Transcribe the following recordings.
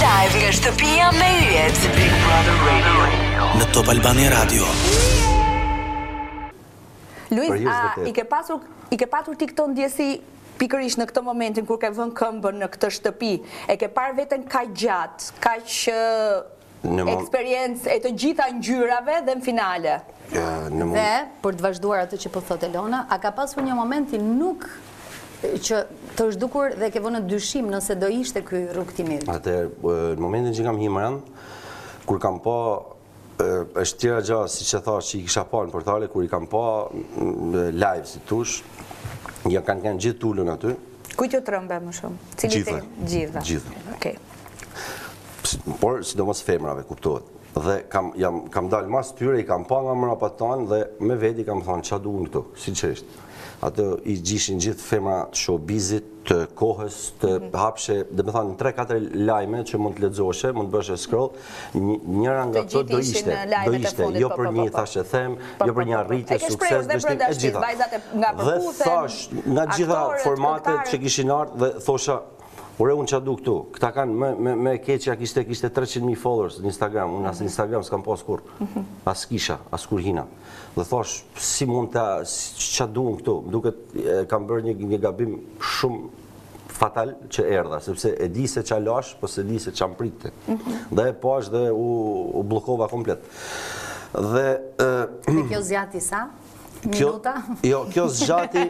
Live nga shtëpia me yjet. Big Brother Radio. Në Top Albania Radio. Luiz, a i ke pasur i ke patur ti këto ndjesi pikërisht në këto momentin kur ke vënë këmbën në këtë shtëpi? E ke parë veten kaq gjatë, kaq eksperiencë e të gjitha ngjyrave dhe në finale. Dhe, për të vazhduar atë që po thotë Elona, a ka pasur një moment që nuk që të është dukur dhe ke vënë në dyshim nëse do ishte ky rrugëtim i yt. Atëherë, në momentin që kam hy mrena, kur kam pa është tjetër gjë siç e thashë që i kisha parë në portale kur i kam pa live si thu, janë kanë gjithë ulun aty. Kujt iu trembe më shumë? Cilit? Të gjithë. Gjithë. Okej. por sidomos femrave kuptohet. Dhe kam jam kam dalë mas tyre, i kam pa nga mrapa tan dhe me vedi kam thënë ça du unë këtu, siç është. Ato ishin gjithë femra të showbizit, të kohës, të, mhm, hapshe, domethënë, 3-4 lajme që mund të lexoshe, mund të bëshe scroll, njëra nga ato do ishte, do ishte, jo po, për po, një po, thashethem, jo për një arritje, sukses, dështim, e gjitha. Dhe thashë, nga gjitha formatet që kishin ardhë, dhe thosha, Ore unë ça du këtu, këta kanë më, më, më e keqja kishte, kishte 300.000 followers në Instagram, unë as Instagram s'kam pas kurrë, mhm. as kisha, as kur hina. Dhe thashë, si mund të, ça du unë këtu, më duket kam bërë një, një gabim shumë fatal që erdha, sepse e di se ça lashë, po s'e di se ça më priste. Mhm. Dhe e pashë dhe u, u bllokova komplet. Dhe... E, kjo zgjati sa? Minuta? Jo, kjo zgjati,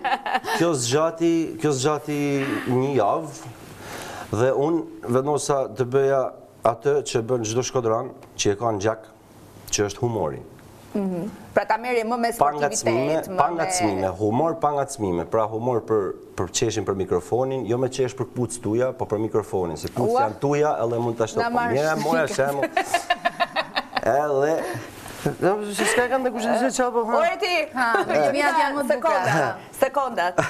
kjo zgjati, kjo zgjati një javë, dhe unë vendosa të bëja atë që bën çdo shkodran, që e ka në gjak, që është humori. Mhm. Pra ta merrje më me sportivitet, më me... Pa ngacmime, humor pa ngacmime, pra humor për Po qeshim për mikrofonin, jo me qesh për këpucët e tuja, po për mikrofonin, se këpucët janë tuajat, edhe mund të ashtë të përmjë, e mojë ashtë e mojë, edhe... Në përshë, si shka kanë dhe kushë në qëtë po ha? Ore ti! Ha, në jemi atë janë më të buka. Sekondat.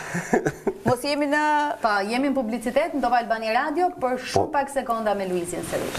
Mos jemi në... Pa, jemi në publicitet në Top Albania Radio për shumë po. pak sekonda me Luizin sërish.